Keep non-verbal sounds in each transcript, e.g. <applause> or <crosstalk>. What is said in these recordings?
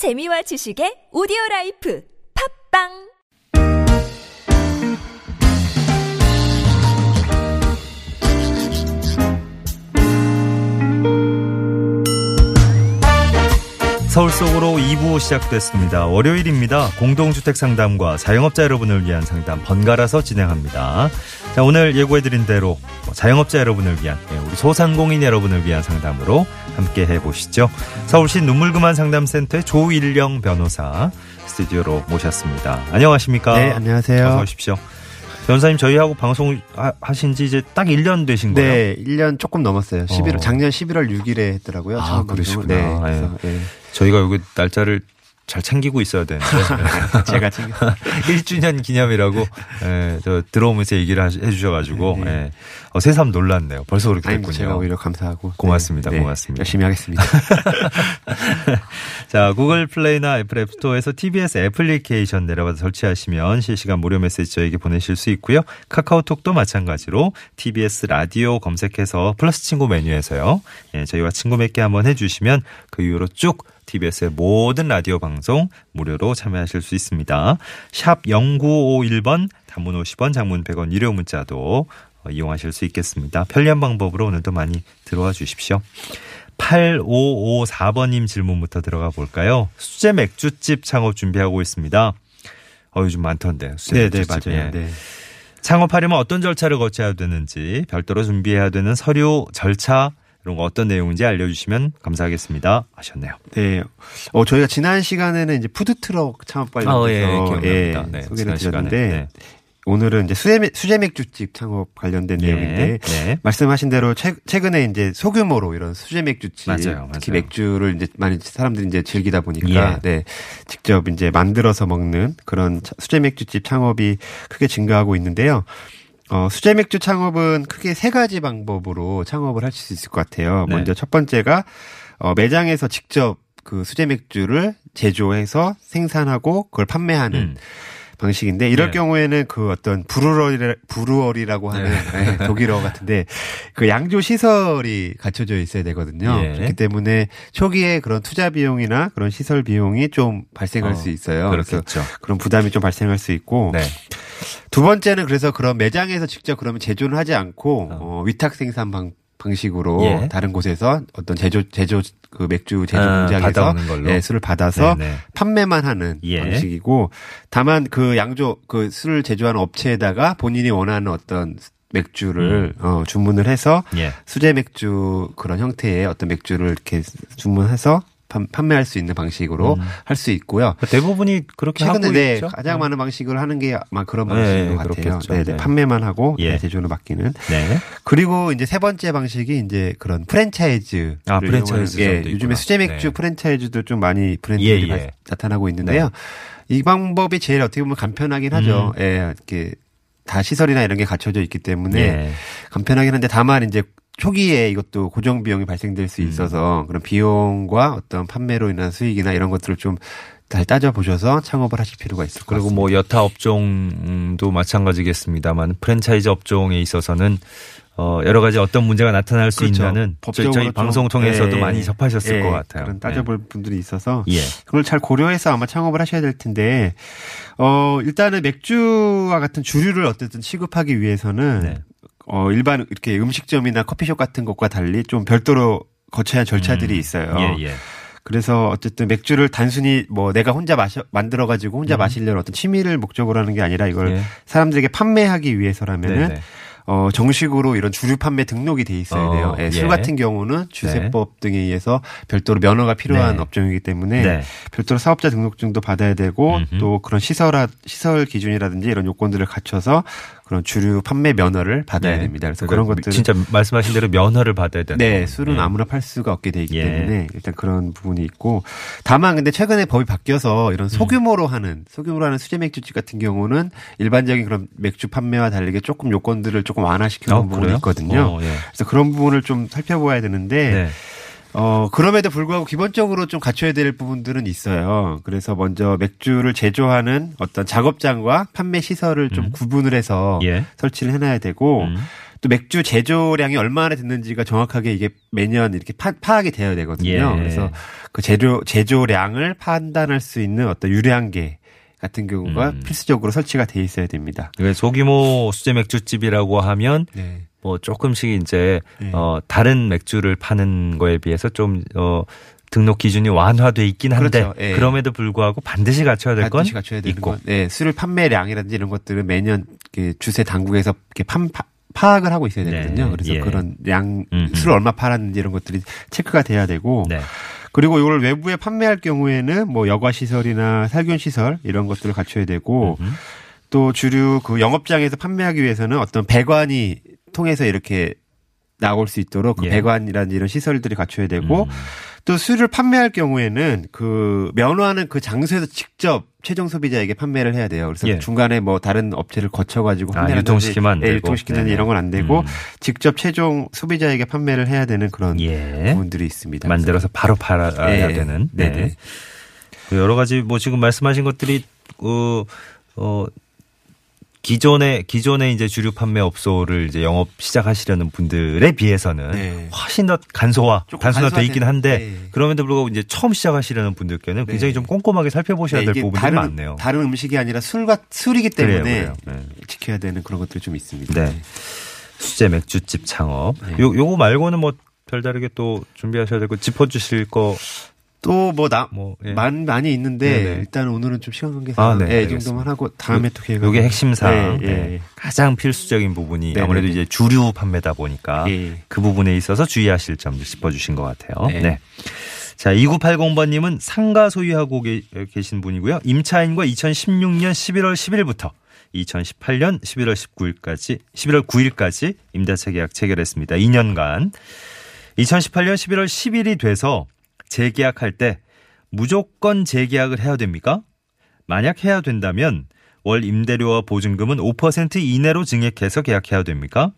재미와 지식의 오디오 라이프 팟빵 서울 속으로 2부 시작됐습니다. 월요일입니다. 공동주택 상담과 자영업자 여러분을 위한 상담 번갈아서 진행합니다. 자, 오늘 예고해드린 대로 뭐 자영업자 여러분을 위한, 예, 우리 소상공인 여러분을 위한 상담으로 함께 해보시죠. 서울시 눈물그만 상담센터의 조일령 변호사 스튜디오로 모셨습니다. 안녕하십니까? 네, 안녕하세요. 어서 오십시오. 변호사님 저희하고 방송 하- 하신 지 이제 딱 1년 되신 거예요? 네, 1년 조금 넘었어요. 11월, 어. 작년 11월 6일에 했더라고요. 아. 그러시구나. 네, 그래서, 예. 저희가 여기 날짜를 잘 챙기고 있어야 되는데. <laughs> 제가 챙겨. <laughs> 1주년 기념이라고 예, 저 들어오면서 얘기를 하시- 해주셔가지고 네, 네. 예. 어, 새삼 놀랐네요. 벌써 그렇게 됐군요. 제가 오히려 감사하고. 고맙습니다. 네, 고맙습니다. 열심히 하겠습니다. <laughs> 자, 구글 플레이나 애플 앱스토어에서 TBS 애플리케이션 내려받아 설치하시면 실시간 무료 메시지 저에게 보내실 수 있고요. 카카오톡도 마찬가지로 TBS 라디오 검색해서 플러스 친구 메뉴에서요. 예, 저희와 친구 맺기 한번 해주시면 그 이후로 쭉 TBS의 모든 라디오 방송 무료로 참여하실 수 있습니다. 샵 0951번 단문 50원 장문 100원 유료 문자도 어, 이용하실 수 있겠습니다. 편리한 방법으로 오늘도 많이 들어와 주십시오. 8554번님 질문부터 들어가 볼까요? 수제 맥주집 창업 준비하고 있습니다. 어, 요즘 많던데. 수제 네, 네, 맥주집. 맞아요. 예. 네. 창업하려면 어떤 절차를 거쳐야 되는지, 별도로 준비해야 되는 서류, 절차, 이런 거 어떤 내용인지 알려주시면 감사하겠습니다. 하셨네요. 네. 어, 저희가 지난 시간에는 이제 푸드트럭 창업 관련해서 아, 예, 기억납니다. 예, 네, 소개를. 드렸는데 네. 오늘은 이제 수제, 수제 맥주집 창업 관련된 예, 내용인데 네. 말씀하신 대로 최, 최근에 이제 소규모로 이런 수제 맥주집 맞아요, 특히 맞아요. 맥주를 이제 많이 사람들이 이제 즐기다 보니까 예. 네 직접 이제 만들어서 먹는 그런 차- 수제 맥주집 창업이 크게 증가하고 있는데요. 어, 수제 맥주 창업은 크게 세 가지 방법으로 창업을 할수 있을 것 같아요. 네. 먼저 첫 번째가 어, 매장에서 직접 그 수제 맥주를 제조해서 생산하고 그걸 판매하는 음. 방식인데 이럴 네. 경우에는 그 어떤 브루어리 브루어리라고 하는 네. 네, 독일어 같은데 그 양조 시설이 갖춰져 있어야 되거든요. 예. 그렇기 때문에 초기에 그런 투자 비용이나 그런 시설 비용이 좀 발생할 어, 수 있어요. 그렇겠죠. 그런 부담이 좀 발생할 수 있고 네. 두 번째는 그래서 그런 매장에서 직접 그러면 제조는 하지 않고 어. 어, 위탁 생산 방 방식으로 예. 다른 곳에서 어떤 제조 제조 그 맥주 제조 아, 공장에서. 예, 술을 받아서 네, 네. 판매만 하는 예. 방식이고 다만 그 양조 그 술을 제조하는 업체에다가 본인이 원하는 어떤 맥주를 어 주문을 해서 예. 수제 맥주 그런 형태의 어떤 맥주를 이렇게 주문해서 판, 판매할 수 있는 방식으로 할수 있고요. 대부분이 그렇게 최근에 네, 있죠. 가장 많은 방식을 하는 게 아마 그런 네, 방식인 것 같아요. 네, 네, 네. 판매만 하고 예. 네, 제조를 맡기는. 네. 그리고 이제 세 번째 방식이 이제 그런 프랜차이즈. 아, 프랜차이즈점도 예. 요즘에 수제 맥주 네. 프랜차이즈도 좀 많이 브랜드들이 예, 예. 발- 나타나고 있는데요. 이 방법이 제일 어떻게 보면 간편하긴 하죠. 예, 이렇게 다 시설이나 이런 게 갖춰져 있기 때문에 예. 간편하긴 한데 다만 이제 초기에 이것도 고정 비용이 발생될 음. 수 있어서 그런 비용과 어떤 판매로 인한 수익이나 이런 것들을 좀 잘 따져 보셔서 창업을 하실 필요가 있을 것 그리고 같습니다. 뭐 여타 업종도 마찬가지겠습니다만 프랜차이즈 업종에 있어서서는 어 여러 가지 어떤 문제가 나타날 수 그렇죠. 있다는 법적으로 저희 좀, 방송 통해서도 예, 많이 접하셨을 예, 것 같아요. 그런 따져볼 분들이 있어서 네. 예. 그걸 잘 고려해서 아마 창업을 하셔야 될 텐데 어 일단은 맥주와 같은 주류를 어쨌든 취급하기 위해서는 네. 어 일반 이렇게 음식점이나 커피숍 같은 것과 달리 좀 별도로 거쳐야 할 절차들이 있어요. 예, 예. 그래서 어쨌든 맥주를 단순히 뭐 내가 혼자 마셔 만들어 가지고 혼자 음. 마시려는 어떤 취미를 목적으로 하는 게 아니라 이걸 예. 사람들에게 판매하기 위해서라면은 네네. 어 정식으로 이런 주류 판매 등록이 돼 있어야 어, 돼요. 예, 술 예. 같은 경우는 주세법 등에 의해서 별도로 면허가 필요한 네. 업종이기 때문에 네. 별도로 사업자 등록증도 받아야 되고 음흠. 또 그런 시설화 시설 기준이라든지 이런 요건들을 갖춰서 그런 주류 판매 면허를 받아야 네. 됩니다. 그래서 그러니까 그런 것들 진짜 말씀하신 대로 면허를 받아야 되는 네. 술은 예. 아무나 팔 수가 없게 돼 있기 예. 때문에 일단 그런 부분이 있고 다만 근데 최근에 법이 바뀌어서 음. 이런 소규모로 하는 소규모로 하는 수제 맥주집 같은 경우는 일반적인 그런 맥주 판매와 다르게 조금 요건들을 조금 완화시켜 놓은 어, 부분이 그래요? 있거든요. 어, 예. 그래서 그런 부분을 좀 살펴봐야 되는데 네. 어, 그럼에도 불구하고 기본적으로 좀 갖춰야 될 부분들은 있어요. 그래서 먼저 맥주를 제조하는 어떤 작업장과 판매 시설을 좀 음. 구분을 해서 예. 설치를 해놔야 되고, 음. 또 맥주 제조량이 얼마나 됐는지가 정확하게 이게 매년 이렇게 파, 악이 되어야 되거든요. 예. 그래서 그 제조 제조량을 판단할 수 있는 어떤 유량계 같은 경우가 음. 필수적으로 설치가 돼 있어야 됩니다. 소규모 수제 맥주집이라고 하면 네. 뭐 조금씩 이제 네. 어 다른 맥주를 파는 거에 비해서 좀어 등록 기준이 완화돼 있긴 한데 그렇죠. 예. 그럼에도 불구하고 반드시 갖춰야 될 건 있고. 건 네, 술 판매량이라든지 이런 것들은 매년 이렇게 주세 당국에서 이렇게 판, 파, 파악을 하고 있어야 되거든요. 네, 그래서 예. 그런 양 음음. 술을 얼마 팔았는지 이런 것들이 체크가 돼야 되고 네. 그리고 이걸 외부에 판매할 경우에는 뭐 여가 시설이나 살균 시설 이런 것들을 갖춰야 되고 음흠. 또 주류 그 영업장에서 판매하기 위해서는 어떤 배관이 통해서 이렇게 나올 수 있도록 그 예. 배관이라든지 이런 시설들이 갖춰야 되고 음. 또 술을 판매할 경우에는 그 면허하는 그 장소에서 직접 최종 소비자에게 판매를 해야 돼요. 그래서 예. 중간에 뭐 다른 업체를 거쳐가지고 아, 판매를 유통시키면 예, 되고. 유통시키는 네네. 이런 건 안 되고 음. 직접 최종 소비자에게 판매를 해야 되는 그런 예. 부분들이 있습니다. 만들어서 바로 팔아야 예. 되는. 네. 네네. 그 여러 가지 뭐 지금 말씀하신 것들이 어, 어 기존의 기존의 이제 주류 판매 업소를 이제 영업 시작하시려는 분들에 비해서는 네. 훨씬 더 간소화, 단순화돼 있긴 한데 네. 그럼에도 불구하고 이제 처음 시작하시려는 분들께는 네. 굉장히 좀 꼼꼼하게 살펴보셔야 네, 될 부분이 다른, 많네요. 다른 음식이 아니라 술과 술이기 그래요, 때문에 그래요. 네. 지켜야 되는 그런 것들이 좀 있습니다. 네. 수제 맥주집 창업. 네. 요 요거 말고는 뭐 별다르게 또 준비하셔야 되고 짚어주실 거 또뭐나 뭐, 예. 많 많이 있는데 네네. 일단 오늘은 좀 시간 관계상 아, 네, 예, 이. 정도만 하고 다음에 또 기회가 요게 핵심상 예, 네. 예. 가장 필수적인 부분이 네네네. 아무래도 이제 주류 판매다 보니까 예. 그 부분에 있어서 주의하실 점들 짚어주신 것 같아요. 네. 네. 자, 2980번님은 상가 소유하고 계- 계신 분이고요. 임차인과 2016년 11월 10일부터 2018년 11월 19일까지, 11월 9일까지 임대차 계약 체결했습니다. 2년간. 2018년 11월 10일이 돼서 재계약할 때 무조건 재계약을 해야 됩니까? 만약 해야 된다면 월 임대료와 보증금은 5% 이내로 증액해서 계약해야 됩니까?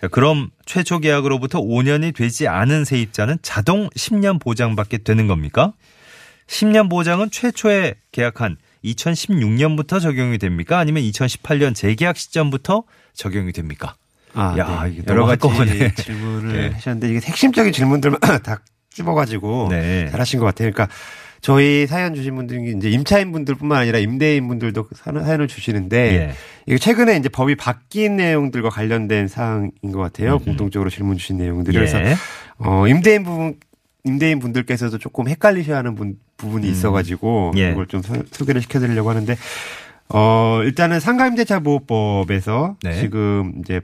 자, 그럼 최초 계약으로부터 5년이 되지 않은 세입자는 자동 10년 보장받게 되는 겁니까? 10년 보장은 최초에 계약한 2016년부터 적용이 됩니까? 아니면 2018년 재계약 시점부터 적용이 됩니까? 아, 야, 네. 여러 가지. 질문을 네. <laughs> 하셨는데 이게 핵심적인 질문들만 <laughs> 다 찝어가지고 네. 잘하신 것 같아요. 그러니까 저희 사연 주신 분들이 이제 임차인 분들뿐만 아니라 임대인 분들도 사연- 사연을 주시는데 예. 최근에 이제 법이 바뀐 내용들과 관련된 사항인 것 같아요. 공통적으로 질문 주신 내용들이 그래서 음, 예. 어, 임대인 부분, 임대인 분들께서도 조금 헷갈리셔야 하는 분, 부분이 있어가지고, 예. 이걸 좀 소, 소개를 시켜드리려고 하는데, 어, 일단은 상가임대차 보호법에서 네. 지금 이제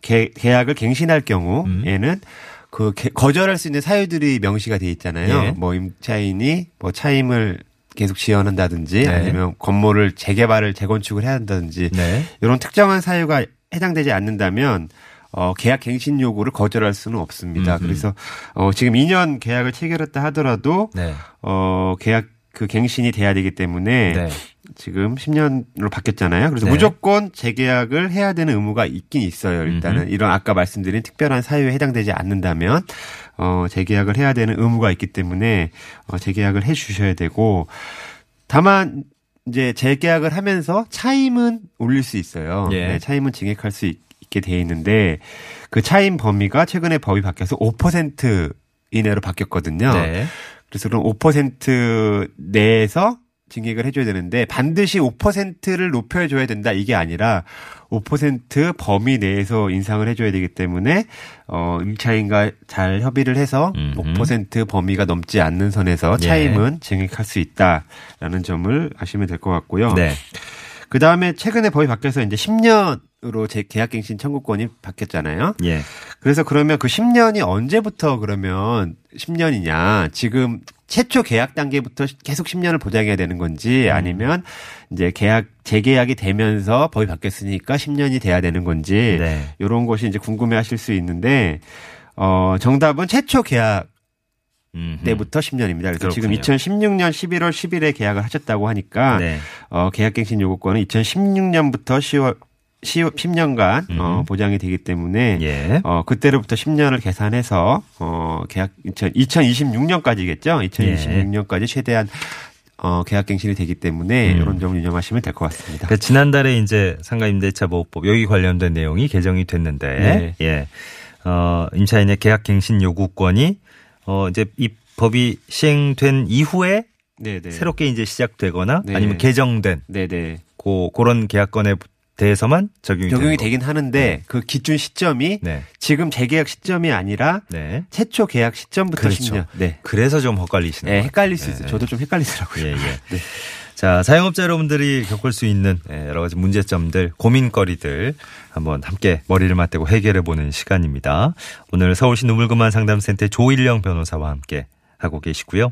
계, 계약을 갱신할 경우에는 그 개- 거절할 수 있는 사유들이 명시가 돼 있잖아요. 예. 뭐 임차인이 뭐 차임을 계속 지연한다든지 네. 아니면 건물을 재개발을 재건축을 해야 한다든지 네. 이런 특정한 사유가 해당되지 않는다면 어, 계약 갱신 요구를 거절할 수는 없습니다. 음흠. 그래서 어, 지금 2년 계약을 체결했다 하더라도 네. 어, 계약 그 갱신이 돼야 되기 때문에 네. 지금 10년으로 바뀌었잖아요. 그래서 네. 무조건 재계약을 해야 되는 의무가 있긴 있어요. 일단은 음흠. 이런 아까 말씀드린 특별한 사유에 해당되지 않는다면 어, 재계약을 해야 되는 의무가 있기 때문에 어, 재계약을 해 주셔야 되고 다만 이제 재계약을 하면서 차임은 올릴 수 있어요. 예. 네, 차임은 증액할 수 있, 게 돼 있는데 그 차임 범위가 최근에 법이 바뀌어서 5% 이내로 바뀌었거든요. 네. 그래서 그럼 5% 내에서 증액을 해줘야 되는데 반드시 5%를 높여줘야 된다 이게 아니라 5% 범위 내에서 인상을 해줘야 되기 때문에 어 임차인과 잘 협의를 해서 음흠. 5% 범위가 넘지 않는 선에서 예. 차임은 증액할 수 있다라는 점을 아시면 될 것 같고요. 네. 그 다음에 최근에 법이 바뀌어서 이제 10년 으로 제 계약갱신 청구권이 바뀌었잖아요. 예. 그래서 그러면 그 10년이 언제부터 그러면 10년이냐? 지금 최초 계약 단계부터 계속 10년을 보장해야 되는 건지 음. 아니면 이제 계약 재계약이 되면서 법이 바뀌었으니까 10년이 돼야 되는 건지 네. 이런 것이 이제 궁금해 하실 수 있는데 어 정답은 최초 계약 음흠. 때부터 10년입니다. 그래서 지금 그렇군요. 2016년 11월 10일에 계약을 하셨다고 하니까 네. 어, 계약갱신 요구권은 2016년부터 10월 10년간 어, 음. 보장이 되기 때문에 예. 어, 그때로부터 10년을 계산해서 어, 계약 2026년까지겠죠. 2026년까지 최대한 어, 계약갱신이 되기 때문에 음. 이런 점을 유념하시면 될 것 같습니다. 그러니까 지난달에 이제 상가임대차 보호법 여기 관련된 내용이 개정이 됐는데 네. 예. 어, 임차인의 계약 갱신 요구권이 어 이제 이 법이 시행된 이후에 네네. 새롭게 이제 시작되거나 네. 아니면 개정된 네네. 고 그런 계약건에 대해서만 적용이, 적용이. 되긴 하는데 그 기준 시점이 네. 지금 재계약 시점이 아니라 네. 최초 계약 시점부터 그렇죠. 10년. 네. 그래서 좀 헷갈리시는 네, 것 헷갈릴 수 네, 있어요. 네. 저도 좀 헷갈리더라고요. 예, 예. 자, 사용업자 여러분들이 겪을 수 있는 예, 여러 가지 문제점들, 고민거리들 한번 함께 머리를 맞대고 해결해 보는 시간입니다. 오늘 서울시 눈물그만 상담센터 조일영 변호사와 함께 하고 계시고요.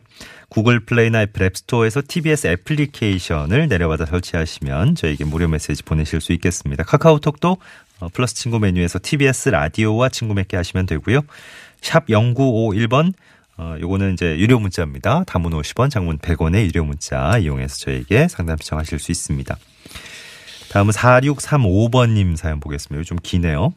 구글 플레이나 애플 앱스토어에서 TBS 애플리케이션을 내려받아 설치하시면 저에게 무료 메시지 보내실 수 있겠습니다. 카카오톡도 어, 플러스 친구 메뉴에서 TBS 라디오와 친구 맺게 하시면 되고요. 샵 0951번 어, 요거는 이제 유료 문자입니다. 단문 50원, 장문 100원의 유료 문자 이용해서 저에게 상담 신청하실 수 있습니다. 다음은 4635번님 사연 보겠습니다. 좀 기네요.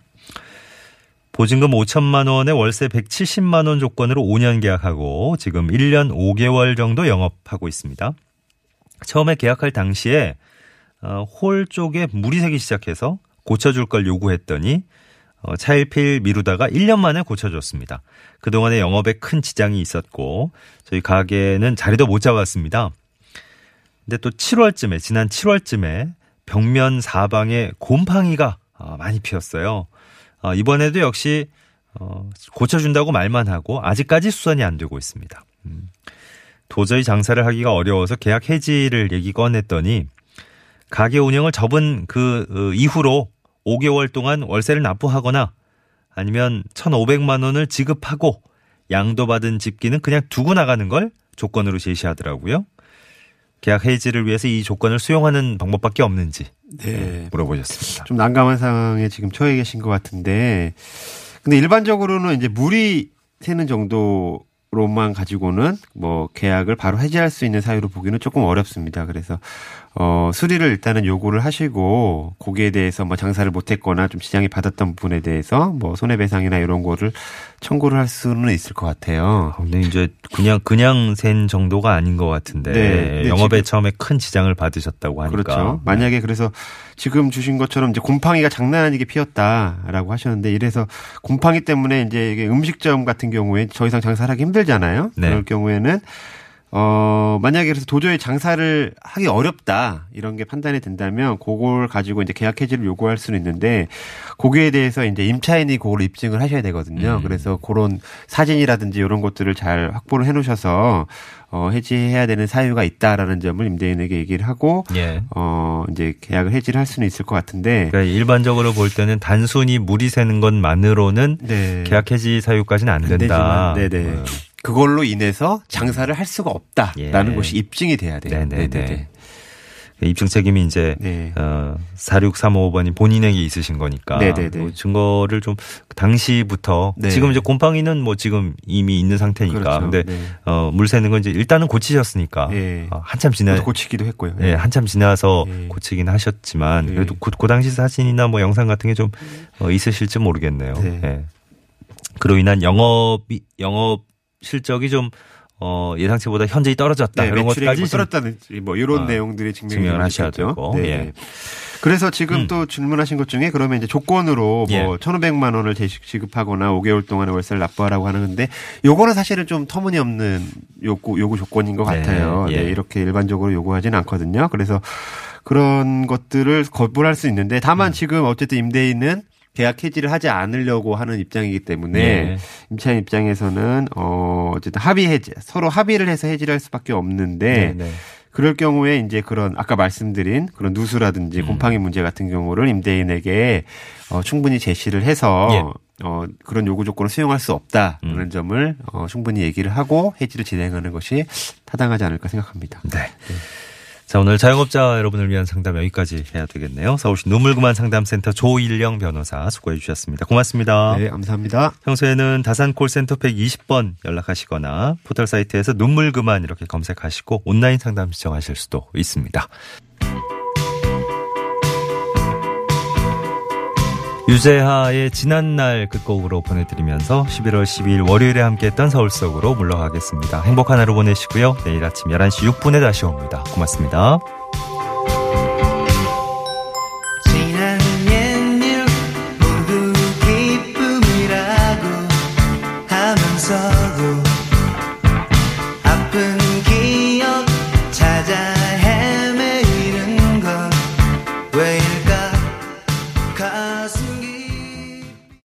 보증금 5천만 원에 월세 170만 원 조건으로 5년 계약하고 지금 1년 5개월 정도 영업하고 있습니다. 처음에 계약할 당시에 어, 홀 쪽에 물이 새기 시작해서 고쳐줄 걸 요구했더니 어, 차일피일 미루다가 1년 만에 고쳐줬습니다. 그동안에 영업에 큰 지장이 있었고 저희 가게는 자리도 못 잡았습니다. 근데 또 7월쯤에 지난 7월쯤에 벽면 사방에 곰팡이가 어, 많이 피었어요. 어, 이번에도 역시 어, 고쳐준다고 말만 하고 아직까지 수선이 안 되고 있습니다. 음. 도저히 장사를 하기가 어려워서 계약 해지를 얘기 꺼냈더니 가게 운영을 접은 그 어, 이후로 5개월 동안 월세를 납부하거나 아니면 1,500만 원을 지급하고 양도 받은 집기는 그냥 두고 나가는 걸 조건으로 제시하더라고요. 계약 해지를 위해서 이 조건을 수용하는 방법밖에 없는지 네. 물어보셨습니다. 좀 난감한 상황에 지금 처해 계신 것 같은데, 근데 일반적으로는 이제 물이 새는 정도로만 가지고는 뭐 계약을 바로 해지할 수 있는 사유로 보기는 조금 어렵습니다. 그래서 어 수리를 일단은 요구를 하시고 거기에 대해서 뭐 장사를 못했거나 좀 지장이 받았던 부분에 대해서 뭐 손해배상이나 이런 거를 청구를 할 수는 있을 것 같아요. 근데 이제 그냥 그냥 센 정도가 아닌 것 같은데 네. 네, 영업에 지금- 처음에 큰 지장을 받으셨다고 하니까 그렇죠. 만약에 그래서 지금 주신 것처럼 이제 곰팡이가 장난 아니게 피었다라고 하셨는데 이래서 곰팡이 때문에 이제 이게 음식점 같은 경우에 더 이상 장사를 하기 힘들잖아요. 네. 그럴 경우에는 어, 만약에 그래서 도저히 장사를 하기 어렵다, 이런 게 판단이 된다면, 그걸 가지고 이제 계약 해지를 요구할 수는 있는데, 거기에 대해서 이제 임차인이 그걸 입증을 하셔야 되거든요. 음. 그래서 그런 사진이라든지 이런 것들을 잘 확보를 해 놓으셔서, 어, 해지해야 되는 사유가 있다라는 점을 임대인에게 얘기를 하고, 예. 어, 이제 계약을 해지를 할 수는 있을 것 같은데, 그러니까 일반적으로 볼 때는 단순히 물이 새는 것만으로는 네. 계약 해지 사유까지는 안안 된다. 되지만, 네네. 어, 그걸로 인해서 장사를 할 수가 없다라는 예. 것이 입증이 돼야 돼요. 네네네. 입증 책임이 이제 네. 어 4635번이 본인에게 있으신 거니까 네네네. 그 증거를 좀 당시부터 네. 지금 이제 곰팡이는 뭐 지금 이미 있는 상태니까 그렇죠. 근데 네. 어 물 새는 건 이제 일단은 고치셨으니까 예. 어, 한참 지나 고치기도 했고요. 예, 한참 지나서 예. 고치긴 하셨지만 예. 그래도 그, 그 당시 사진이나 뭐 영상 같은 게 좀 어, 있으실지 모르겠네요. 네. 예. 그로 인한 영업이 영업 실적이 좀 어, 예상치보다 현저히 떨어졌다 네, 이런 것까지 뭐 떨어졌다든지 뭐 이런 어, 내용들이 증명이 증명을 하셔야 되겠죠. 되고, 네, 예. 네. 그래서 지금 음. 또 질문하신 것 중에 그러면 이제 조건으로 예. 뭐 1,500만 원을 제- 지급하거나 5개월 동안의 월세를 납부하라고 하는데 요거는 사실은 좀 터무니없는 요구 요구 조건인 것 네, 같아요. 예. 네, 이렇게 일반적으로 요구하지는 않거든요. 그래서 그런 것들을 거부할 수 있는데 다만 음. 지금 어쨌든 임대인은 계약 해지를 하지 않으려고 하는 입장이기 때문에 예. 임차인 입장에서는 어 어쨌든 합의 해지 서로 합의를 해서 해지를 할 수밖에 없는데 네, 네. 그럴 경우에 이제 그런 아까 말씀드린 그런 누수라든지 음. 곰팡이 문제 같은 경우를 임대인에게 어, 충분히 제시를 해서 예. 어, 그런 요구 조건을 수용할 수 없다라는 음. 점을 어, 충분히 얘기를 하고 해지를 진행하는 것이 타당하지 않을까 생각합니다. 네. 자, 오늘 자영업자 여러분을 위한 상담 여기까지 해야 되겠네요. 서울시 눈물그만 상담센터 조일령 변호사 수고해 주셨습니다. 고맙습니다. 네, 감사합니다. 평소에는 다산 콜센터 120번 연락하시거나 포털 사이트에서 눈물 그만 이렇게 검색하시고 온라인 상담 시청하실 수도 있습니다. 유재하의 지난날 끝곡으로 보내드리면서 11월 12일 월요일에 함께했던 서울 속으로 물러가겠습니다. 행복한 하루 보내시고요. 내일 아침 11시 6분에 다시 옵니다. 고맙습니다.